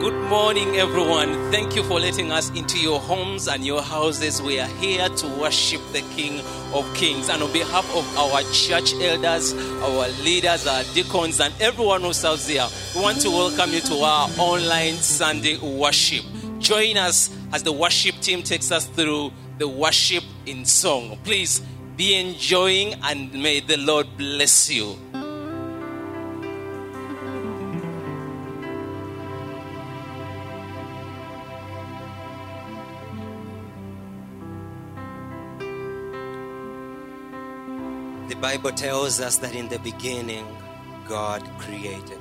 Good morning, everyone. Thank you for letting us into your homes and your houses. We are here to worship the King of Kings. And on behalf of our church elders, our leaders, our deacons, and everyone who serves here, we want to welcome you to our online Sunday worship. Join us as the worship team takes us through the worship in song. Please be enjoying and may the Lord bless you. Bible tells us that in the beginning, God created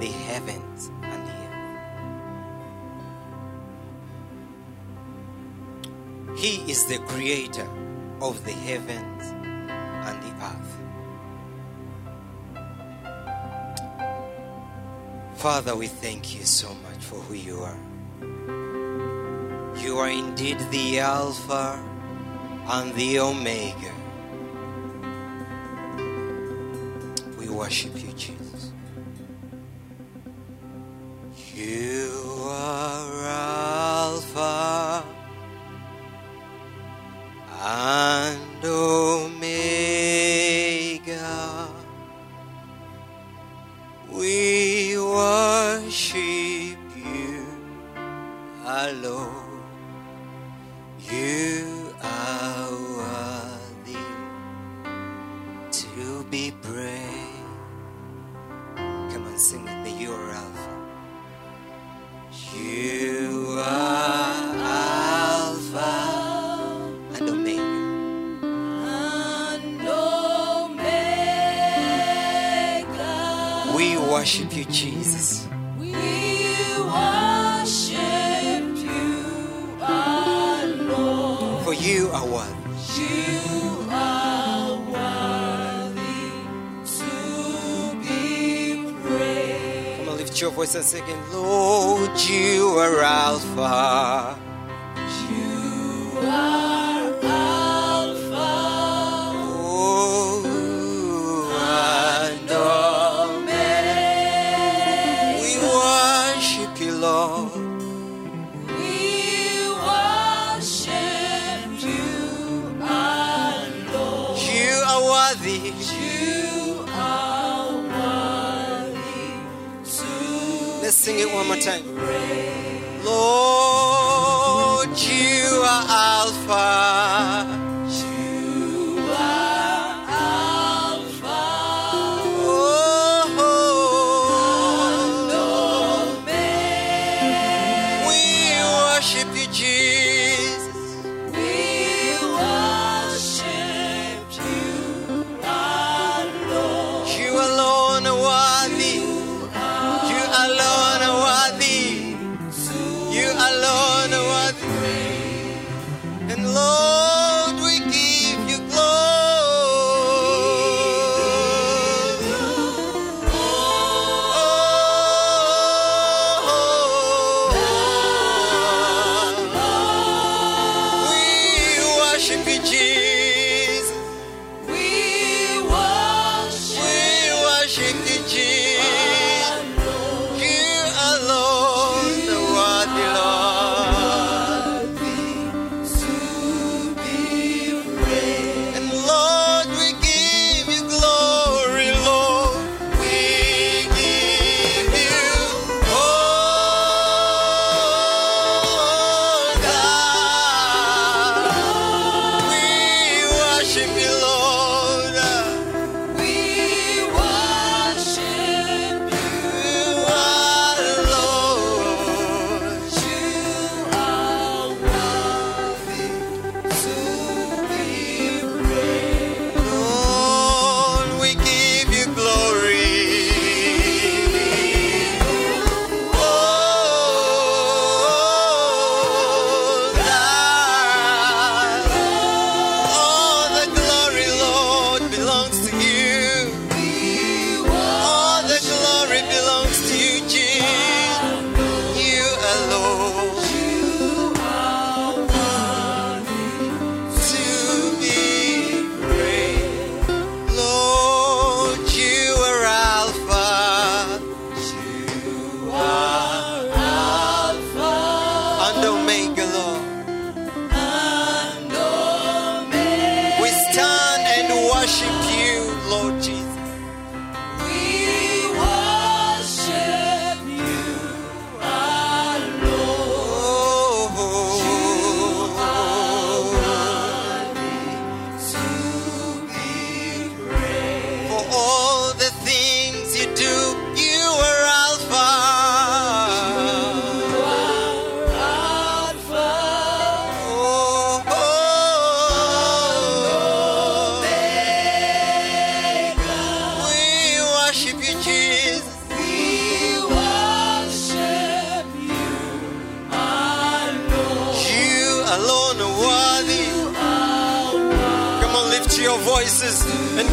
the heavens and the earth. He is the creator of the heavens and the earth. Father, we thank you so much for who you are. You are indeed the Alpha and the Omega. Worship you, Jesus. You are Alpha and Omega. We worship you alone. You voice and sing it. Lord, you are Alpha. Sing it one more time.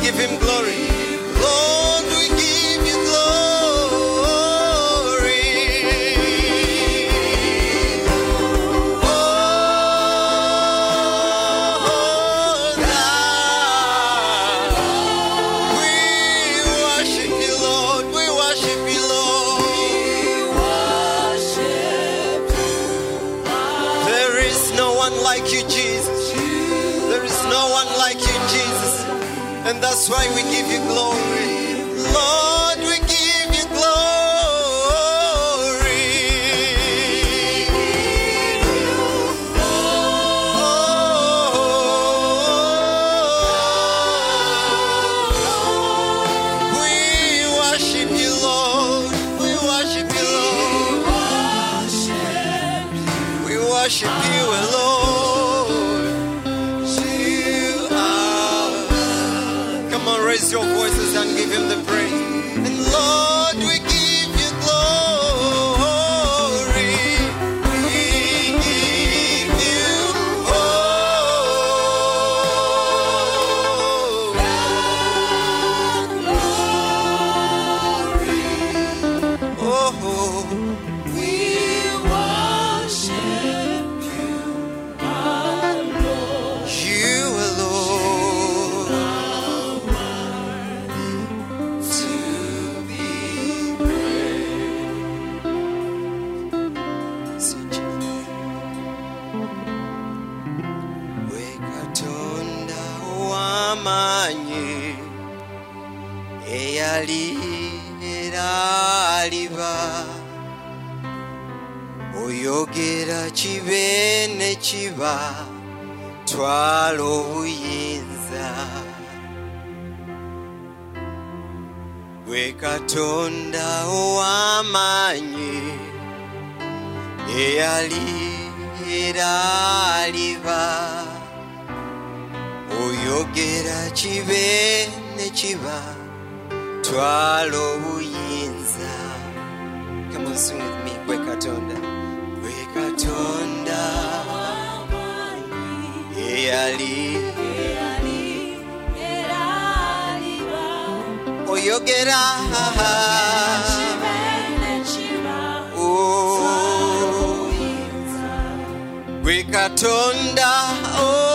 Give him glory. Lord, we give you glory. Oh, thou. We worship you, Lord. We worship you, Lord. There is no one like you, Jesus. There is no one like you, Jesus. And that's why we give you glory. Lord, eyali era aliba. Oyogera kibe ne kiba twala obuyinza. Gwe katonda ow'amaanyi eyali era aliba. Oyogera kibe ne kiba twala obuyinza Come on, sing with me. Gwe katonda gwe katonda eyali. Oyogera. Gwe katonda oh,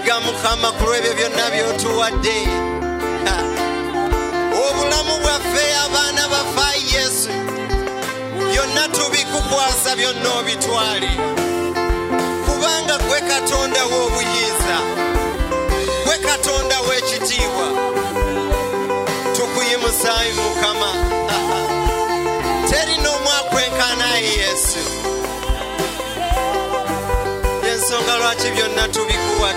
tukwesiga mukama ku lw'ebyo byonna byotuwadde. Obulamu bwaffe abaana bafa yesu byonna tubikukwasa byonna obitwale. Kubanga gwe katonda w'obuyinza gwe katonda w'ekitiibwa tukuyimusaayi mukama. Teri n'omu akwenkanaye yesu yensonga lwaki byonna tubikuwa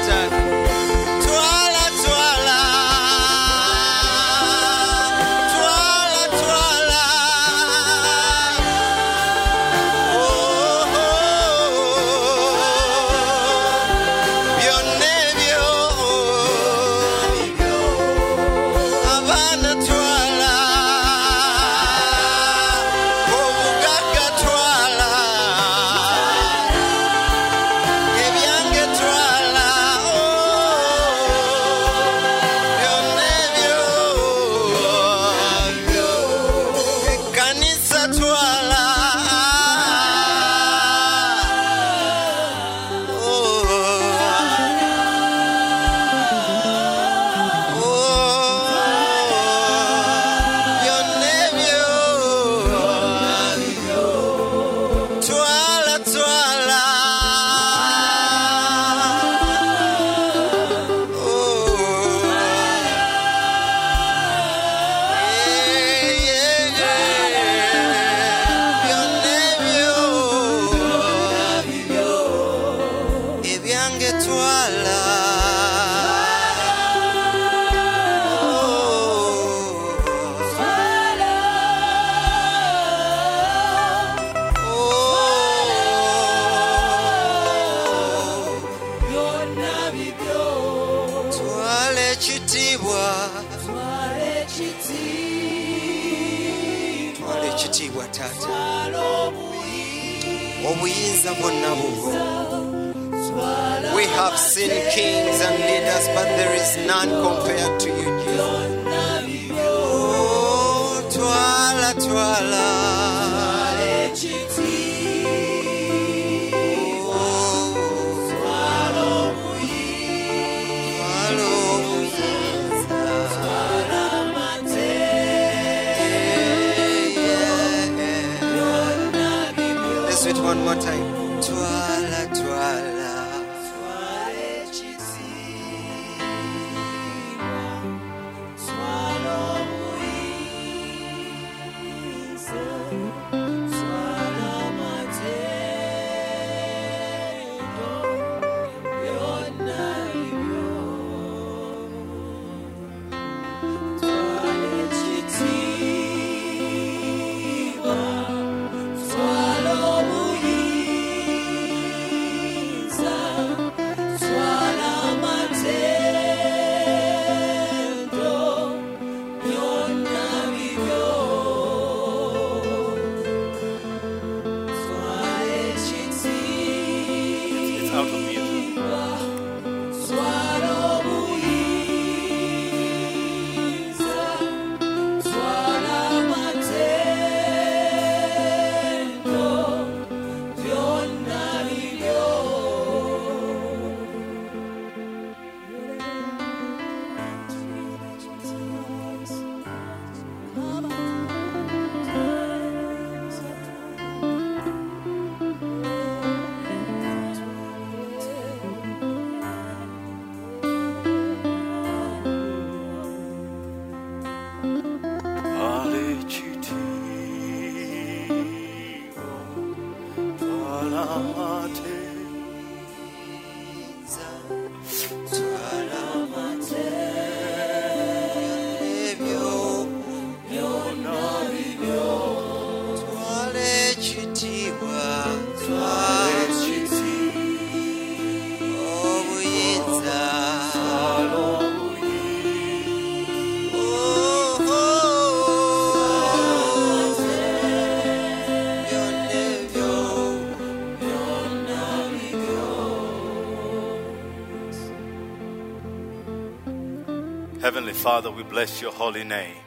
Heavenly Father, we bless your holy name.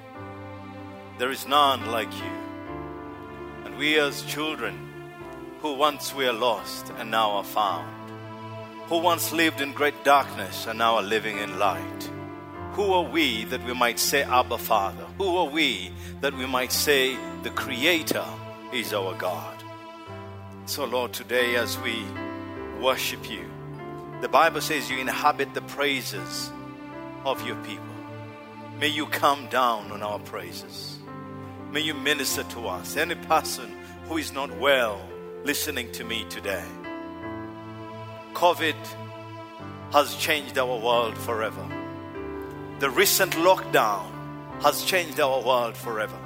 There is none like you. And we, as children, who once were lost and now are found, who once lived in great darkness and now are living in light, who are we that we might say, Abba Father? Who are we that we might say, the Creator is our God. So, Lord, today as we worship you, the Bible says you inhabit the praises of your people. May you come down on our praises. May you minister to us. Any person who is not well listening to me today, COVID has changed our world forever. The recent lockdown has changed our world forever.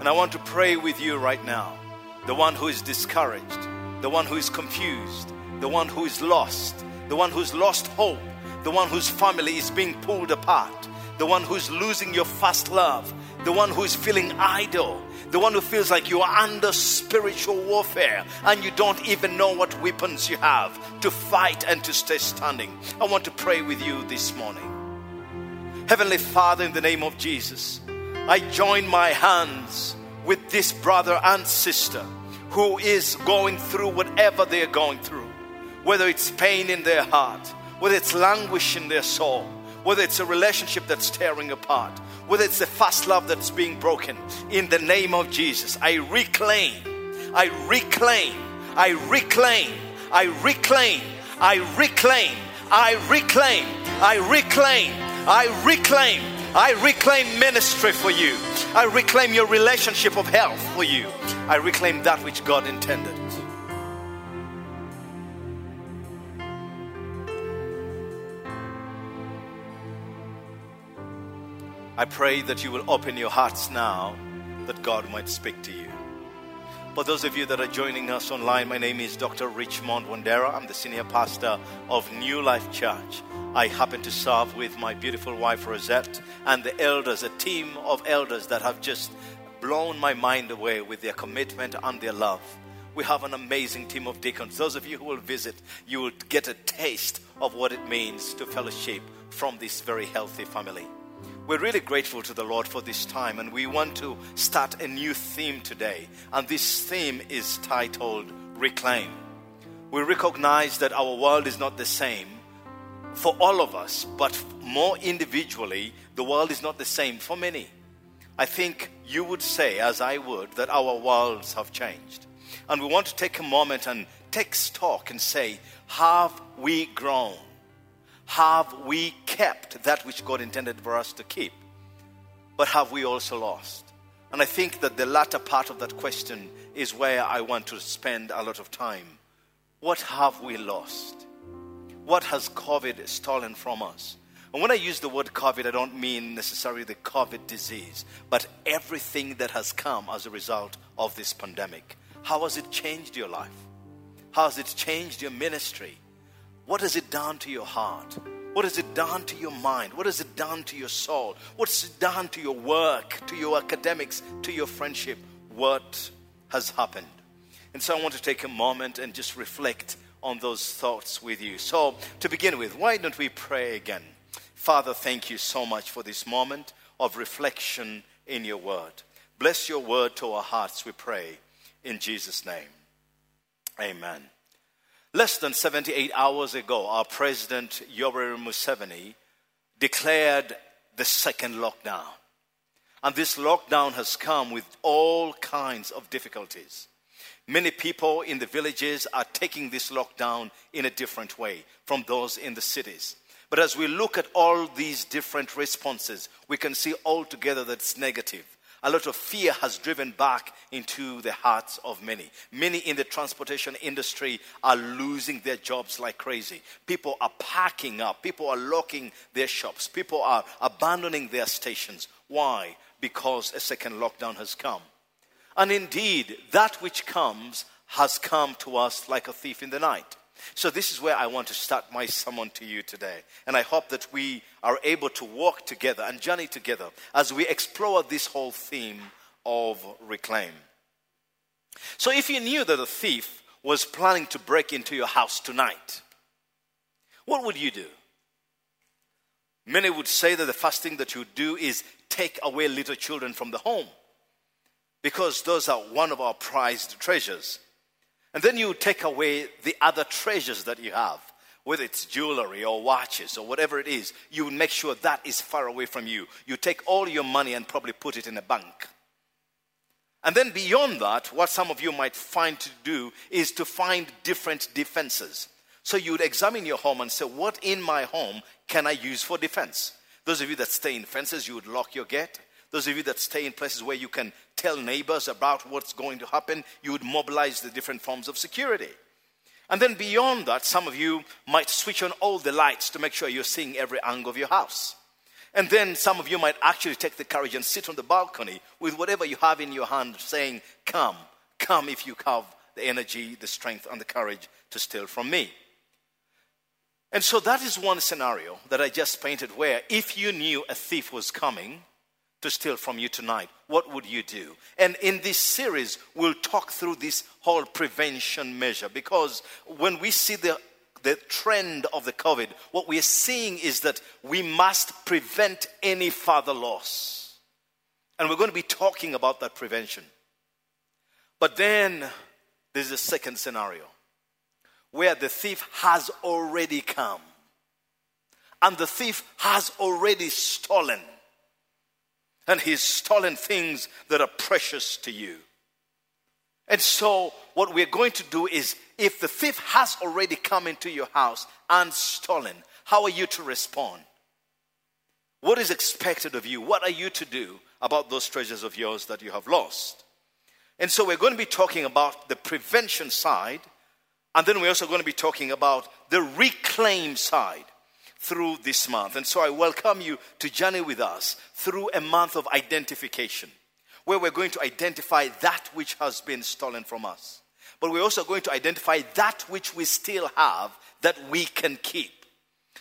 And I want to pray with you right now. The one who is discouraged, the one who is confused, the one who is lost, the one who's lost hope, the one whose family is being pulled apart, the one who's losing your first love, the one who is feeling idle, the one who feels like you are under spiritual warfare and you don't even know what weapons you have to fight and to stay standing. I want to pray with you this morning. Heavenly Father, in the name of Jesus, I join my hands with this brother and sister who is going through whatever they're going through, whether it's pain in their heart, whether it's languish in their soul, whether it's a relationship that's tearing apart, whether it's the first love that's being broken. In the name of Jesus, I reclaim, I reclaim, I reclaim, I reclaim, I reclaim, I reclaim, I reclaim, I reclaim, I reclaim ministry for you. I reclaim your relationship of health for you. I reclaim that which God intended. I pray that you will open your hearts now that God might speak to you. For those of you that are joining us online, my name is Dr. Richmond Wandera. I'm the senior pastor of New Life Church. I happen to serve with my beautiful wife Rosette and the elders, a team of elders that have just blown my mind away with their commitment and their love. We have an amazing team of deacons. Those of you who will visit, you will get a taste of what it means to fellowship from this very healthy family. We're really grateful to the Lord for this time, and we want to start a new theme today. And this theme is titled Reclaim. We recognize that our world is not the same for all of us, but more individually, the world is not the same for many. I think you would say, as I would, that our worlds have changed. And we want to take a moment and take stock and say, Have we grown? Have we kept that which God intended for us to keep? But have we also lost? And I think that the latter part of that question is where I want to spend a lot of time. What have we lost? What has COVID stolen from us? And when I use the word COVID, I don't mean necessarily the COVID disease, but everything that has come as a result of this pandemic. How has it changed your life? How has it changed your ministry? What has it done to your heart? What has it done to your mind? What has it done to your soul? What's it done to your work, to your academics, to your friendship? What has happened? And so I want to take a moment and just reflect on those thoughts with you. So, to begin with, why don't we pray again? Father, thank you so much for this moment of reflection in your word. Bless your word to our hearts, we pray, in Jesus' name. Amen. Less than 78 hours ago, our president, Yoweri Museveni, declared the second lockdown. And this lockdown has come with all kinds of difficulties. Many people in the villages are taking this lockdown in a different way from those in the cities. But as we look at all these different responses, we can see altogether that it's negative a lot of fear has driven back into the hearts of many. Many in the transportation industry are losing their jobs like crazy. People are packing up, people are locking their shops, people are abandoning their stations. Why? Because a second lockdown has come. And indeed, that which comes has come to us like a thief in the night. So, this is where I want to start my sermon to you today. And I hope that we are able to walk together and journey together as we explore this whole theme of reclaim. So, if you knew that a thief was planning to break into your house tonight, what would you do? Many would say that the first thing that you do is take away little children from the home because those are one of our prized treasures. And then you take away the other treasures that you have, whether it's jewelry or watches or whatever it is, you make sure that is far away from you. You take all your money and probably put it in a bank. And then beyond that, what some of you might find to do is to find different defenses. So you would examine your home and say, What in my home can I use for defense? Those of you that stay in fences, you would lock your gate. Those of you that stay in places where you can tell neighbors about what's going to happen, you would mobilize the different forms of security. And then beyond that, some of you might switch on all the lights to make sure you're seeing every angle of your house. And then some of you might actually take the courage and sit on the balcony with whatever you have in your hand, saying, Come, come if you have the energy, the strength, and the courage to steal from me. And so that is one scenario that I just painted where if you knew a thief was coming to steal from you tonight, what would you do? And in this series, we'll talk through this whole prevention measure because when we see the the trend of the COVID, what we are seeing is that we must prevent any further loss. And we're going to be talking about that prevention. But then there's a second scenario where the thief has already come and the thief has already stolen. And he's stolen things that are precious to you. And so, what we're going to do is if the thief has already come into your house and stolen, how are you to respond? What is expected of you? What are you to do about those treasures of yours that you have lost? And so, we're going to be talking about the prevention side and then we're also going to be talking about the reclaim side through this month. And so I welcome you to journey with us through a month of identification, where we're going to identify that which has been stolen from us. But we're also going to identify that which we still have that we can keep,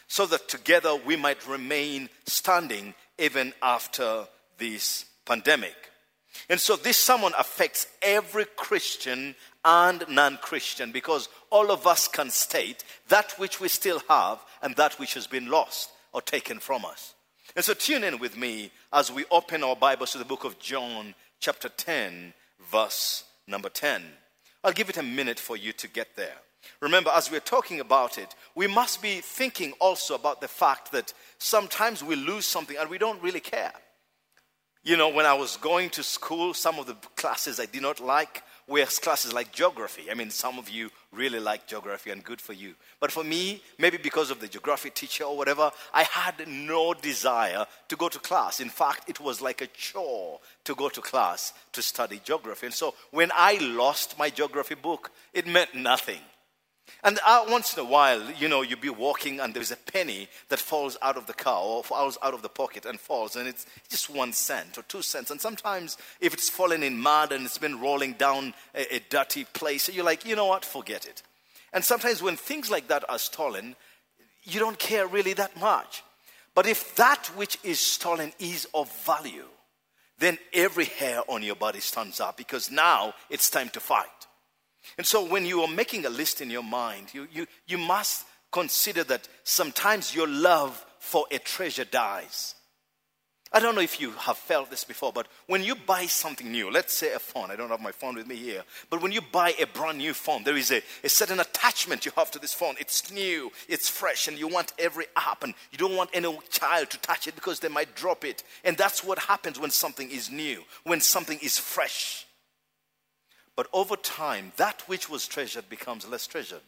so that together we might remain standing even after this pandemic. And so this sermon affects every Christian and non Christian because all of us can state that which we still have and that which has been lost or taken from us. And so tune in with me as we open our Bibles to the book of John, chapter 10, verse number 10. I'll give it a minute for you to get there. Remember, as we're talking about it, we must be thinking also about the fact that sometimes we lose something and we don't really care. You know, when I was going to school, some of the classes I did not like were classes like geography. I mean, some of you really like geography and good for you. But for me, maybe because of the geography teacher or whatever, I had no desire to go to class. In fact, it was like a chore to go to class to study geography. And so when I lost my geography book, it meant nothing. And uh, once in a while, you know, you'll be walking and there's a penny that falls out of the car or falls out of the pocket and falls, and it's just one cent or two cents. And sometimes, if it's fallen in mud and it's been rolling down a, a dirty place, you're like, you know what, forget it. And sometimes, when things like that are stolen, you don't care really that much. But if that which is stolen is of value, then every hair on your body stands up because now it's time to fight. And so when you are making a list in your mind, you, you, you must consider that sometimes your love for a treasure dies. I don't know if you have felt this before, but when you buy something new, let's say a phone, I don't have my phone with me here, but when you buy a brand new phone, there is a, a certain attachment you have to this phone. It's new, it's fresh, and you want every app, and you don't want any child to touch it because they might drop it. And that's what happens when something is new, when something is fresh. But over time, that which was treasured becomes less treasured.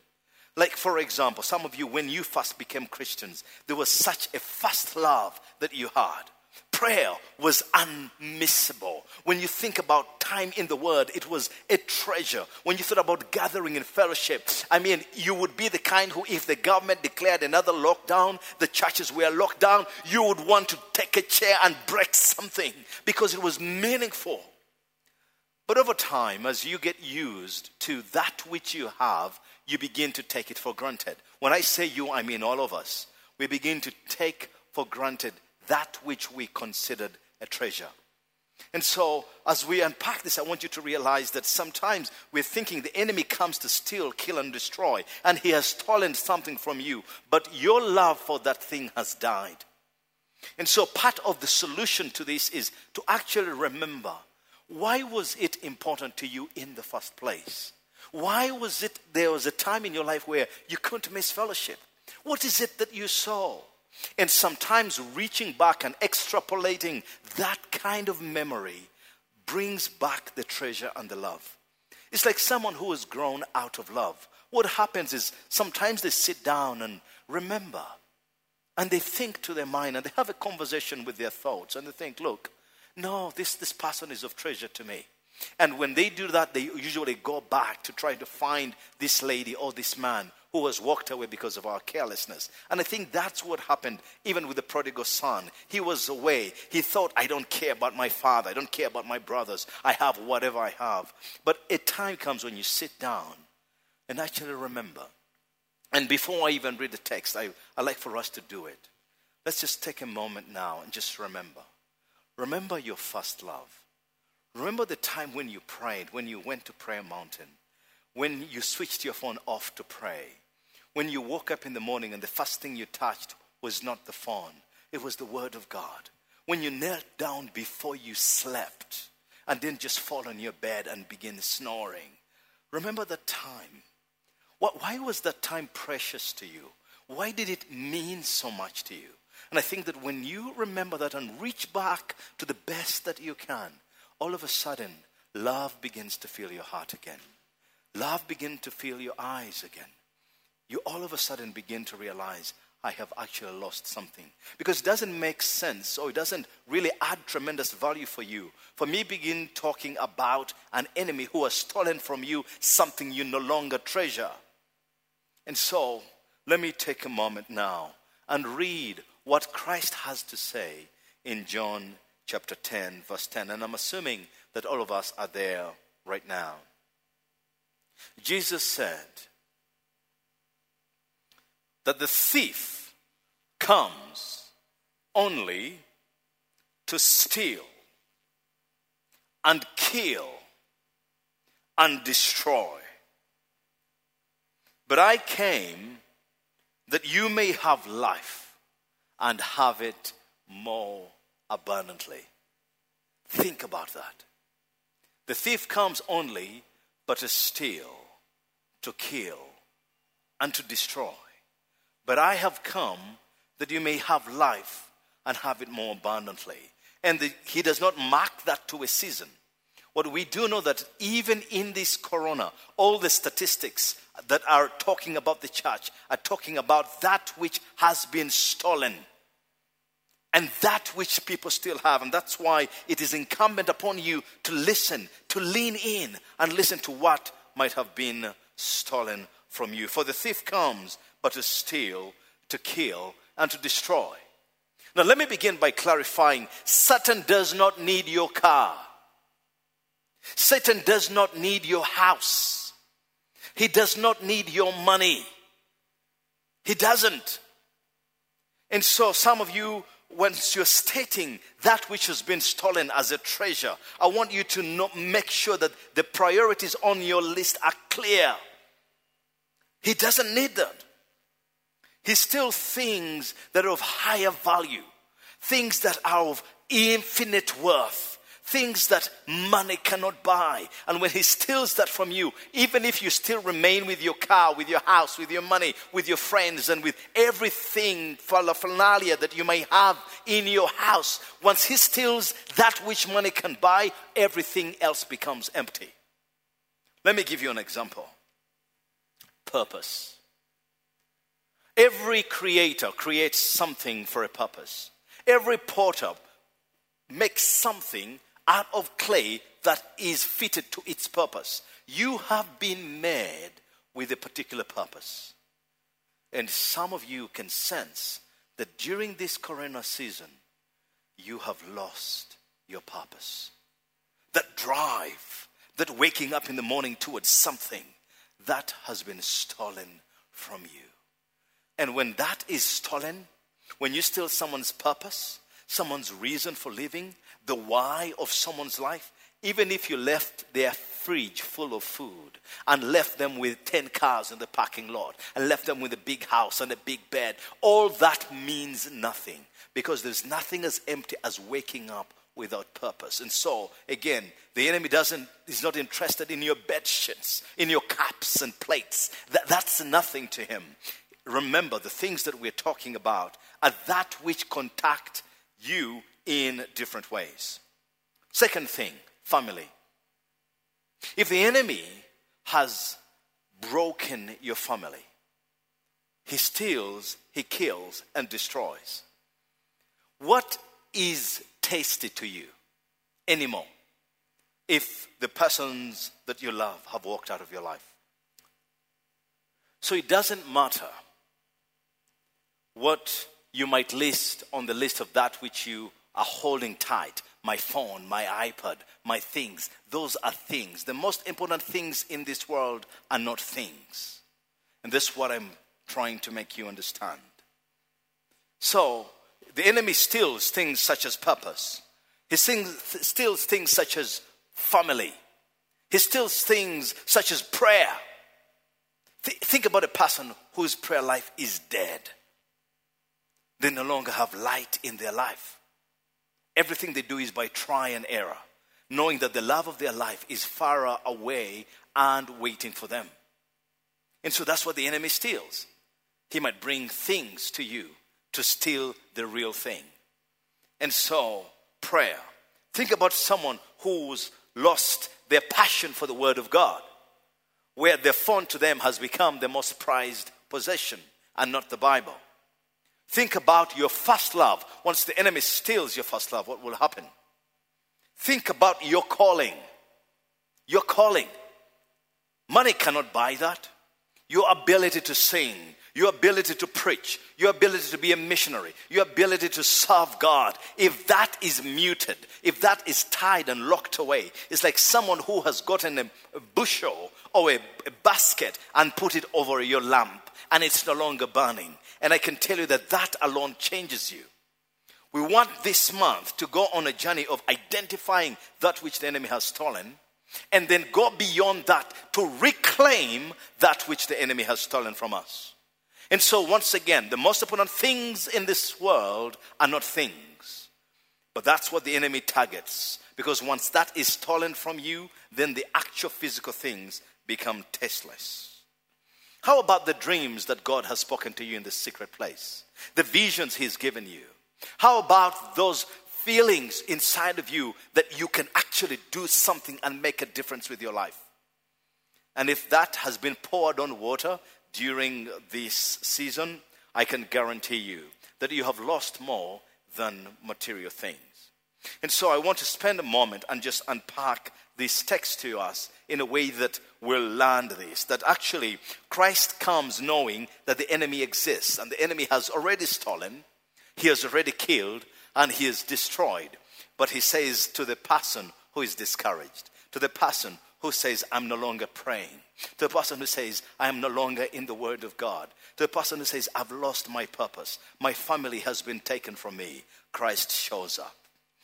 Like, for example, some of you, when you first became Christians, there was such a first love that you had. Prayer was unmissable. When you think about time in the Word, it was a treasure. When you thought about gathering in fellowship, I mean, you would be the kind who, if the government declared another lockdown, the churches were locked down, you would want to take a chair and break something because it was meaningful. But over time, as you get used to that which you have, you begin to take it for granted. When I say you, I mean all of us. We begin to take for granted that which we considered a treasure. And so, as we unpack this, I want you to realize that sometimes we're thinking the enemy comes to steal, kill, and destroy, and he has stolen something from you, but your love for that thing has died. And so, part of the solution to this is to actually remember why was it important to you in the first place? Why was it there was a time in your life where you couldn't miss fellowship? What is it that you saw? And sometimes reaching back and extrapolating that kind of memory brings back the treasure and the love. It's like someone who has grown out of love. What happens is sometimes they sit down and remember, and they think to their mind, and they have a conversation with their thoughts, and they think, look, no, this, this person is of treasure to me. And when they do that, they usually go back to try to find this lady or this man who has walked away because of our carelessness. And I think that's what happened even with the prodigal son. He was away. He thought, I don't care about my father. I don't care about my brothers. I have whatever I have. But a time comes when you sit down and actually remember. And before I even read the text, I, I like for us to do it. Let's just take a moment now and just remember. Remember your first love. Remember the time when you prayed, when you went to Prayer Mountain, when you switched your phone off to pray, when you woke up in the morning and the first thing you touched was not the phone, it was the Word of God. When you knelt down before you slept and then just fall on your bed and begin snoring. Remember that time. Why was that time precious to you? Why did it mean so much to you? And I think that when you remember that and reach back to the best that you can, all of a sudden, love begins to fill your heart again. Love begins to fill your eyes again. You all of a sudden begin to realize, I have actually lost something. Because it doesn't make sense or it doesn't really add tremendous value for you. For me, begin talking about an enemy who has stolen from you something you no longer treasure. And so, let me take a moment now and read what Christ has to say in John chapter 10, verse 10. And I'm assuming that all of us are there right now. Jesus said that the thief comes only to steal and kill and destroy. But I came that you may have life and have it more abundantly. Think about that. The thief comes only but to steal, to kill, and to destroy. But I have come that you may have life and have it more abundantly. And the, he does not mark that to a season. What we do know that even in this corona, all the statistics that are talking about the church are talking about that which has been stolen and that which people still have. And that's why it is incumbent upon you to listen, to lean in and listen to what might have been stolen from you. For the thief comes but to steal, to kill, and to destroy. Now, let me begin by clarifying Satan does not need your car, Satan does not need your house, he does not need your money. He doesn't. And so, some of you once you're stating that which has been stolen as a treasure, I want you to make sure that the priorities on your list are clear. He doesn't need that. He still things that are of higher value, things that are of infinite worth things that money cannot buy. And when he steals that from you, even if you still remain with your car, with your house, with your money, with your friends, and with everything paraphernalia that you may have in your house, once he steals that which money can buy, everything else becomes empty. Let me give you an example purpose. Every creator creates something for a purpose. Every porter makes something out of clay that is fitted to its purpose. You have been made with a particular purpose. And some of you can sense that during this corona season, you have lost your purpose. That drive, that waking up in the morning towards something, that has been stolen from you. And when that is stolen, when you steal someone's purpose, someone's reason for living, the why of someone's life, even if you left their fridge full of food and left them with 10 cars in the parking lot and left them with a big house and a big bed, all that means nothing because there's nothing as empty as waking up without purpose. And so, again, the enemy doesn't is not interested in your bed sheets, in your cups and plates. That, that's nothing to him. Remember, the things that we're talking about are that which contact you in different ways. Second thing, family. If the enemy has broken your family, he steals, he kills, and destroys. What is tasty to you anymore if the persons that you love have walked out of your life? So it doesn't matter what you might list on the list of that which you are holding tight my phone, my iPad, my things. Those are things. The most important things in this world are not things. And this is what I'm trying to make you understand. So, the enemy steals things such as purpose, he steals things such as family, he steals things such as prayer. Th- think about a person whose prayer life is dead. They no longer have light in their life. Everything they do is by try and error, knowing that the love of their life is far away and waiting for them. And so that's what the enemy steals. He might bring things to you to steal the real thing. And so, prayer. Think about someone who's lost their passion for the Word of God, where their phone to them has become the most prized possession and not the Bible. Think about your first love. Once the enemy steals your first love, what will happen? Think about your calling. Your calling. Money cannot buy that. Your ability to sing, your ability to preach, your ability to be a missionary, your ability to serve God, if that is muted, if that is tied and locked away, it's like someone who has gotten a, bushel or a, a basket and put it over your lamp and it's no longer burning. And I can tell you that that alone changes you. We want this month to go on a journey of identifying that which the enemy has stolen and then go beyond that to reclaim that which the enemy has stolen from us. And so, once again, the most important things in this world are not things, but that's what the enemy targets. Because once that is stolen from you, then the actual physical things become tasteless. How about the dreams that God has spoken to you in the secret place? The visions He's given you? How about those feelings inside of you that you can actually do something and make a difference with your life? And if that has been poured on water during this season, I can guarantee you that you have lost more than material things. And so I want to spend a moment and just unpack this text to us in a way that will land this. That actually Christ comes knowing that the enemy exists and the enemy has already stolen, he has already killed, and he is destroyed. But he says to the person who is discouraged, to the person who says, I'm no longer praying, to the person who says, I am no longer in the Word of God, to the person who says, I've lost my purpose, my family has been taken from me, Christ shows up.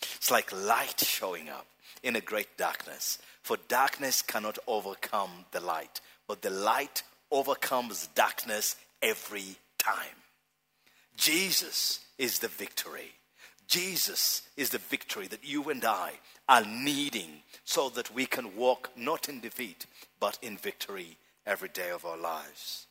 It's like light showing up in a great darkness. For darkness cannot overcome the light, but the light overcomes darkness every time. Jesus is the victory. Jesus is the victory that you and I are needing so that we can walk not in defeat, but in victory every day of our lives.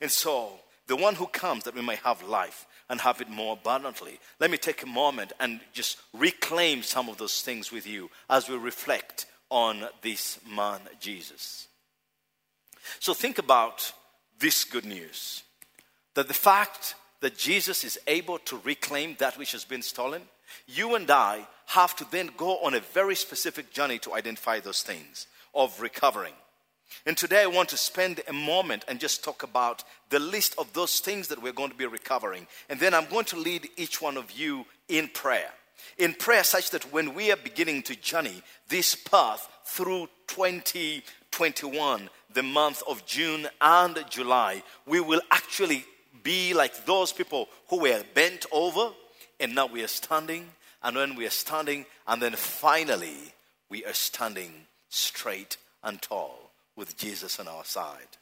And so, the one who comes that we may have life and have it more abundantly. Let me take a moment and just reclaim some of those things with you as we reflect on this man, Jesus. So think about this good news that the fact that Jesus is able to reclaim that which has been stolen, you and I have to then go on a very specific journey to identify those things of recovering. And today I want to spend a moment and just talk about the list of those things that we're going to be recovering. And then I'm going to lead each one of you in prayer. In prayer, such that when we are beginning to journey this path through 2021, the month of June and July, we will actually be like those people who were bent over and now we are standing. And when we are standing, and then finally, we are standing straight and tall with Jesus on our side.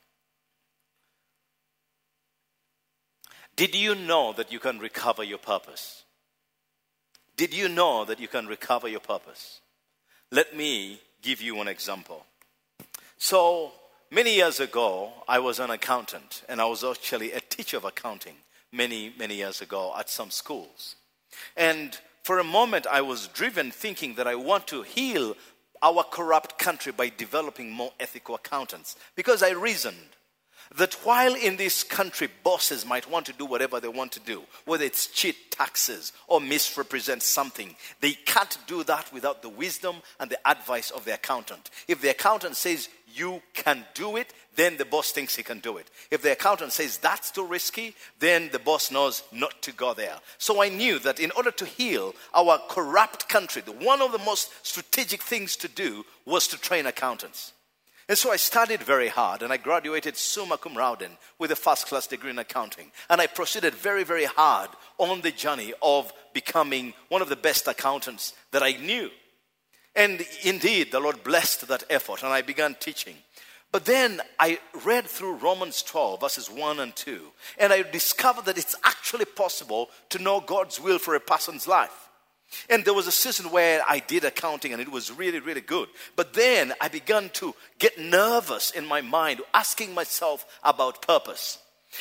Did you know that you can recover your purpose? Did you know that you can recover your purpose? Let me give you an example. So, many years ago, I was an accountant, and I was actually a teacher of accounting many, many years ago at some schools. And for a moment, I was driven thinking that I want to heal our corrupt country by developing more ethical accountants. Because I reasoned that while in this country bosses might want to do whatever they want to do, whether it's cheat taxes or misrepresent something, they can't do that without the wisdom and the advice of the accountant. If the accountant says you can do it, then the boss thinks he can do it. If the accountant says that's too risky, then the boss knows not to go there. So I knew that in order to heal our corrupt country, one of the most strategic things to do was to train accountants. And so I studied very hard and I graduated summa cum laude with a first class degree in accounting. And I proceeded very, very hard on the journey of becoming one of the best accountants that I knew. And indeed, the Lord blessed that effort and I began teaching. But then I read through Romans 12, verses 1 and 2, and I discovered that it's actually possible to know God's will for a person's life. And there was a season where I did accounting and it was really, really good. But then I began to get nervous in my mind, asking myself about purpose.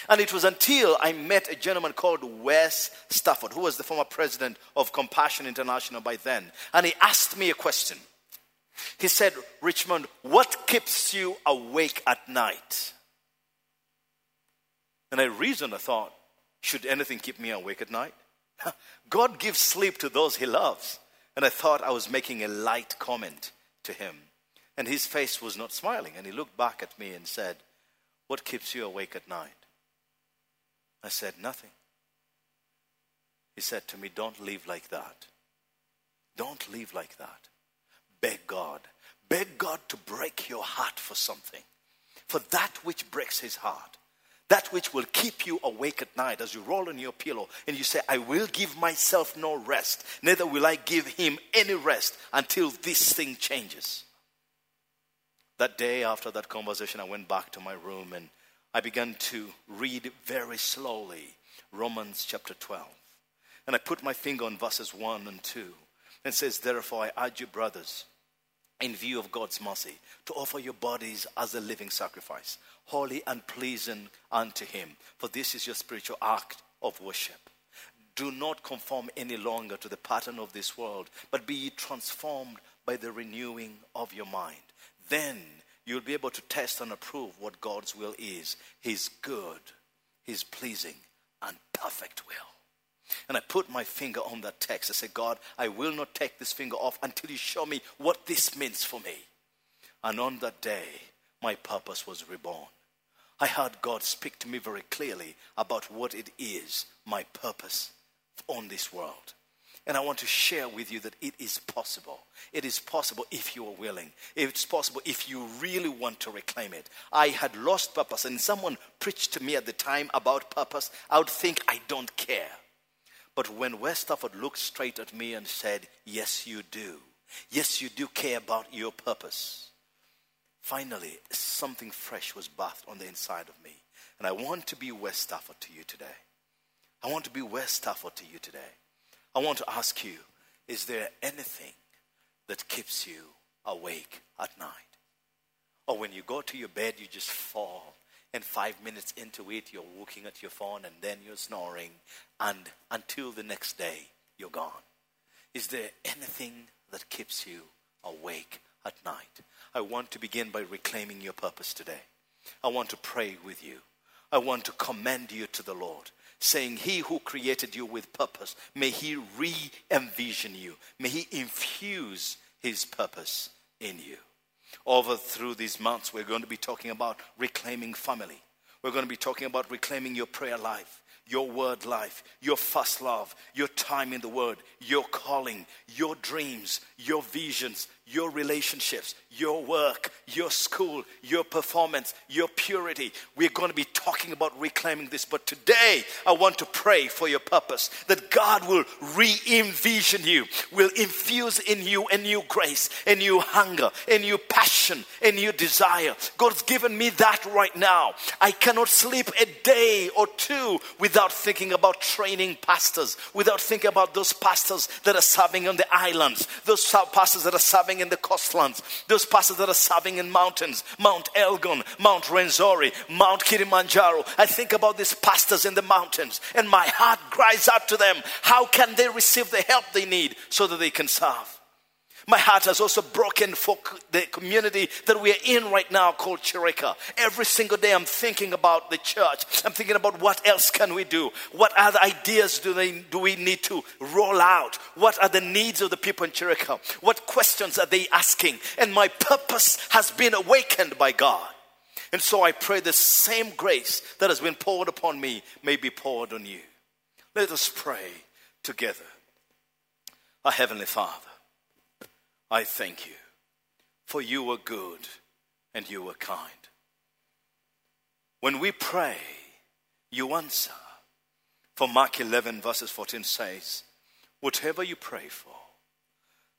And it was until I met a gentleman called Wes Stafford, who was the former president of Compassion International by then. And he asked me a question. He said, Richmond, what keeps you awake at night? And I reasoned, I thought, should anything keep me awake at night? God gives sleep to those he loves. And I thought I was making a light comment to him. And his face was not smiling. And he looked back at me and said, What keeps you awake at night? I said, Nothing. He said to me, Don't live like that. Don't live like that. Beg God. Beg God to break your heart for something. For that which breaks his heart that which will keep you awake at night as you roll on your pillow and you say, I will give myself no rest, neither will I give him any rest until this thing changes. That day after that conversation, I went back to my room and I began to read very slowly Romans chapter 12. And I put my finger on verses 1 and 2 and says, Therefore, I urge you, brothers, in view of God's mercy, to offer your bodies as a living sacrifice, holy and pleasing unto Him. For this is your spiritual act of worship. Do not conform any longer to the pattern of this world, but be transformed by the renewing of your mind. Then you'll be able to test and approve what God's will is His good, His pleasing, and perfect will. And I put my finger on that text. I said, God, I will not take this finger off until you show me what this means for me. And on that day, my purpose was reborn. I heard God speak to me very clearly about what it is, my purpose on this world. And I want to share with you that it is possible. It is possible if you are willing. It's possible if you really want to reclaim it. I had lost purpose, and someone preached to me at the time about purpose. I would think I don't care. But when Wes Stafford looked straight at me and said, Yes, you do. Yes, you do care about your purpose. Finally, something fresh was bathed on the inside of me. And I want to be Wes Stafford to you today. I want to be Wes Stafford to you today. I want to ask you is there anything that keeps you awake at night? Or when you go to your bed, you just fall and five minutes into it, you're looking at your phone and then you're snoring, and until the next day, you're gone. Is there anything that keeps you awake at night? I want to begin by reclaiming your purpose today. I want to pray with you. I want to commend you to the Lord, saying, He who created you with purpose, may He re envision you, may He infuse His purpose in you. Over through these months, we're going to be talking about reclaiming family. We're going to be talking about reclaiming your prayer life, your word life, your first love, your time in the word, your calling, your dreams, your visions, your relationships, your work, your school, your performance, your purity. We're going to be talking about reclaiming this. But today, I want to pray for your purpose that God will re envision you, will infuse in you a new grace, a new hunger, a new passion, a new desire. God's given me that right now. I cannot sleep a day or two without thinking about training pastors, without thinking about those pastors that are serving on the islands, those pastors that are serving serving in the coastlands, those pastors that are serving in mountains, Mount Elgon, Mount Rwenzori, Mount Kilimanjaro. I think about these pastors in the mountains, and my heart cries out to them how can they receive the help they need so that they can serve? My heart has also broken for the community that we are in right now called Chirika. Every single day I'm thinking about the church. I'm thinking about what else can we do? What other ideas do, they, do we need to roll out? What are the needs of the people in Chirika? What questions are they asking? And my purpose has been awakened by God. And so I pray the same grace that has been poured upon me may be poured on you. Let us pray together. Our Heavenly Father, I thank you for you were good and you were kind. When we pray, you answer. For Mark 11, verses 14 says, Whatever you pray for,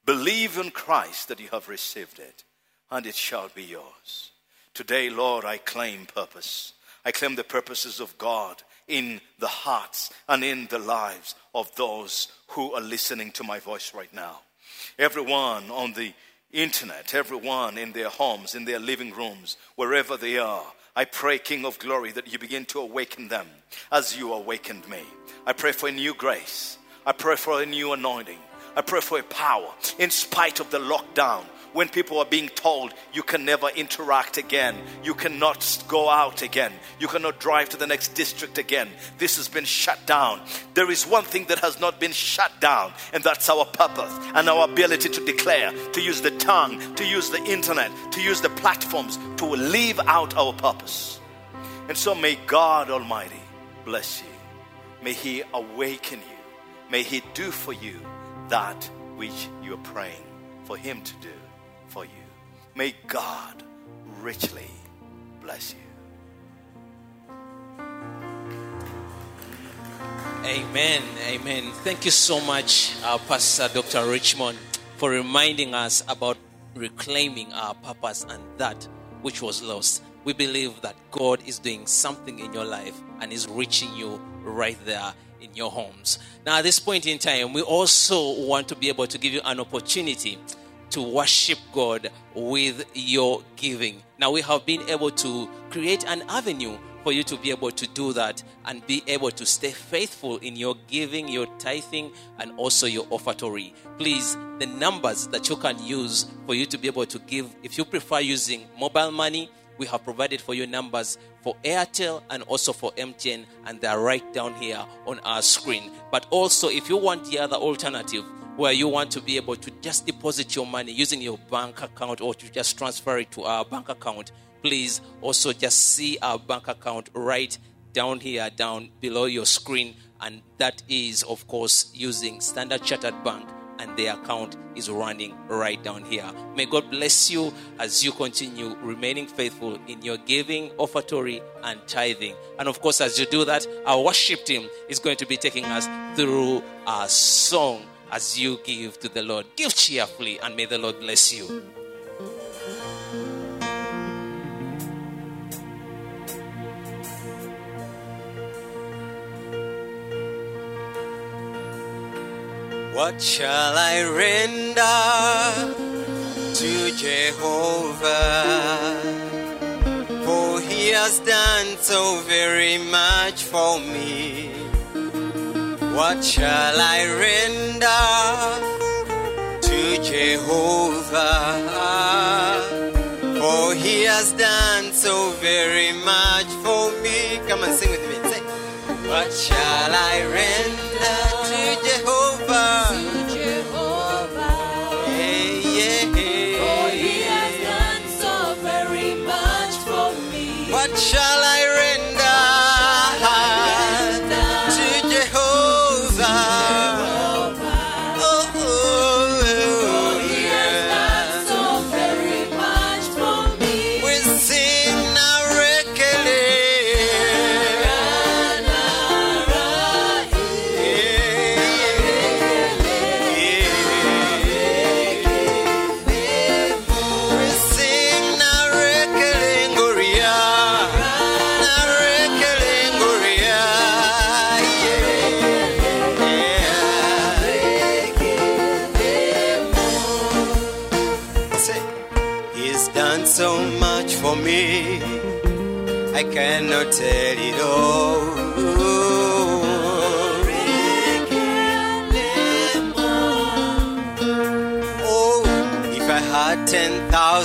believe in Christ that you have received it, and it shall be yours. Today, Lord, I claim purpose. I claim the purposes of God in the hearts and in the lives of those who are listening to my voice right now. Everyone on the internet, everyone in their homes, in their living rooms, wherever they are, I pray, King of Glory, that you begin to awaken them as you awakened me. I pray for a new grace. I pray for a new anointing. I pray for a power in spite of the lockdown. When people are being told you can never interact again, you cannot go out again, you cannot drive to the next district again, this has been shut down. There is one thing that has not been shut down, and that's our purpose and our ability to declare, to use the tongue, to use the internet, to use the platforms to live out our purpose. And so may God Almighty bless you. May He awaken you. May He do for you that which you are praying for Him to do for you. May God richly bless you. Amen. Amen. Thank you so much, uh, Pastor Dr. Richmond, for reminding us about reclaiming our purpose and that which was lost. We believe that God is doing something in your life and is reaching you right there in your homes. Now, at this point in time, we also want to be able to give you an opportunity to worship God with your giving. Now, we have been able to create an avenue for you to be able to do that and be able to stay faithful in your giving, your tithing, and also your offertory. Please, the numbers that you can use for you to be able to give, if you prefer using mobile money, we have provided for you numbers for Airtel and also for MTN, and they are right down here on our screen. But also, if you want the other alternative, where you want to be able to just deposit your money using your bank account or to just transfer it to our bank account, please also just see our bank account right down here, down below your screen. And that is, of course, using Standard Chartered Bank, and the account is running right down here. May God bless you as you continue remaining faithful in your giving, offertory, and tithing. And of course, as you do that, our worship team is going to be taking us through a song as you give to the Lord. Give cheerfully, and may the Lord bless you. What shall I render to Jehovah? For he has done so very much for me. What shall I render to Jehovah? For he has done so very much for me. Come and sing with me. Say, what shall I render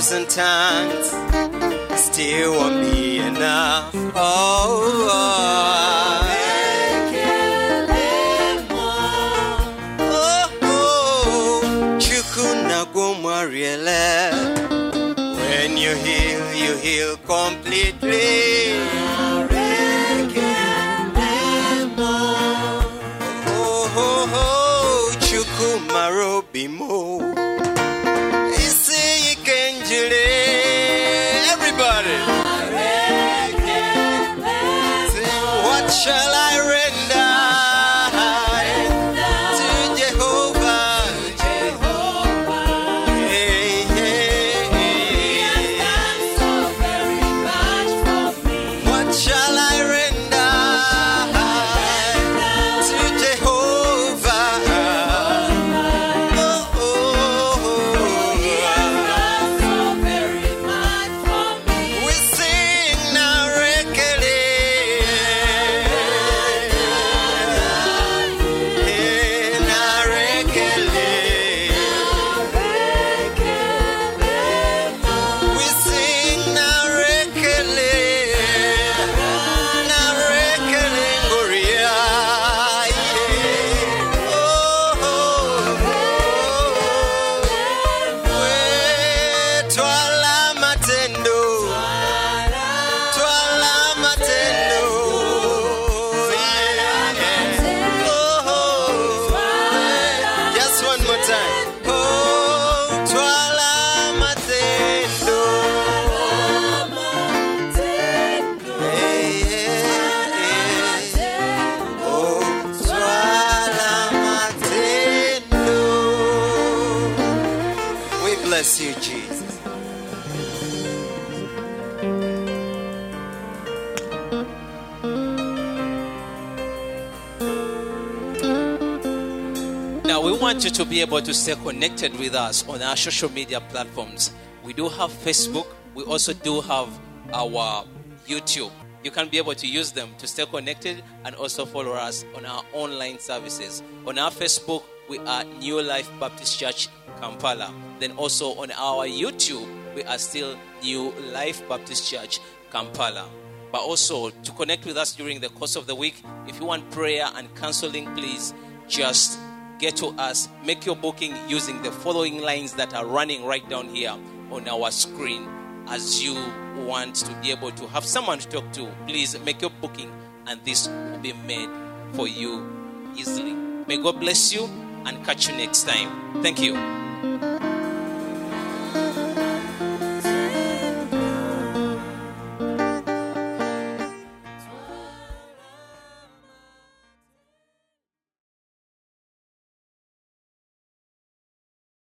10,000 tongues, still won't be enough. Oh, oh, oh, Gomariele. When you heal, you heal completely. To be able to stay connected with us on our social media platforms. We do have Facebook, we also do have our YouTube. You can be able to use them to stay connected and also follow us on our online services. On our Facebook, we are New Life Baptist Church Kampala. Then also on our YouTube, we are still New Life Baptist Church Kampala. But also to connect with us during the course of the week, if you want prayer and counseling, please just get to us. Make your booking using the following lines that are running right down here on our screen. As you want to be able to have someone to talk to, please make your booking and this will be made for you easily. May God bless you and catch you next time. Thank you.